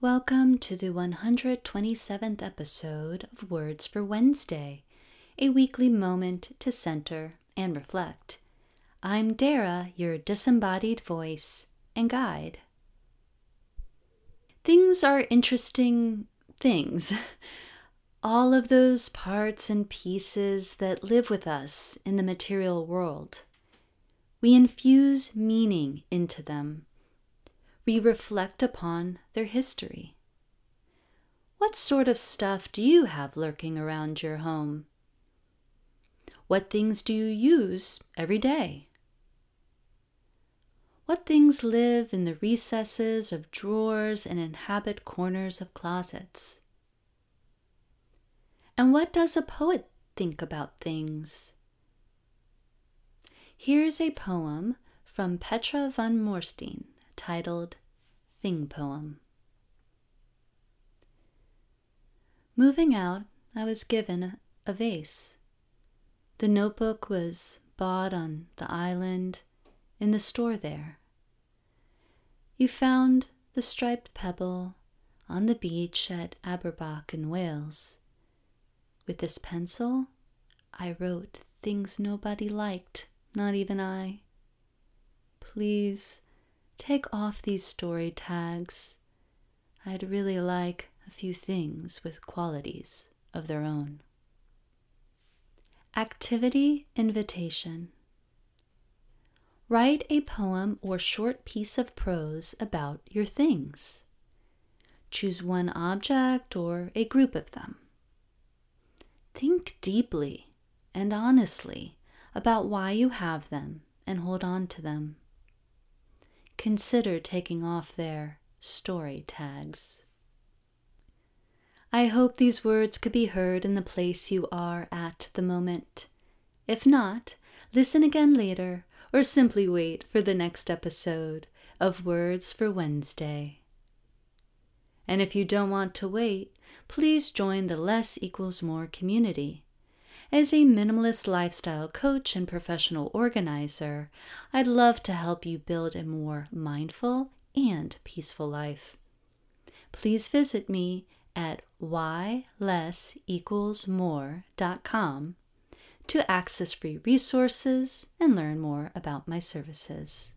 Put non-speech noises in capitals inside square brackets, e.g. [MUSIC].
Welcome to the 127th episode of Words for Wednesday, a weekly moment to center and reflect. I'm Dara, your disembodied voice and guide. Things are interesting things. [LAUGHS] All of those parts and pieces that live with us in the material world. We infuse meaning into them we reflect upon their history. What sort of stuff do you have lurking around your home? What things do you use every day? What things live in the recesses of drawers and inhabit corners of closets? And what does a poet think about things? Here's a poem from Petra von Morstein titled Thing Poem. Moving out, I was given a vase. The notebook was bought on the island in the store there. You found the striped pebble on the beach at Aberbach in Wales. With this pencil, I wrote things nobody liked, not even I. Please take off these story tags. I'd really like a few things with qualities of their own. Activity Invitation Write a poem or short piece of prose about your things. Choose one object or a group of them. Think deeply and honestly about why you have them and hold on to them consider taking off their story tags. I hope these words could be heard in the place you are at the moment. If not, listen again later or simply wait for the next episode of Words for Wednesday. And if you don't want to wait, please join the Less Equals More community. As a minimalist lifestyle coach and professional organizer, I'd love to help you build a more mindful and peaceful life. Please visit me at whylessequalsmore.com to access free resources and learn more about my services.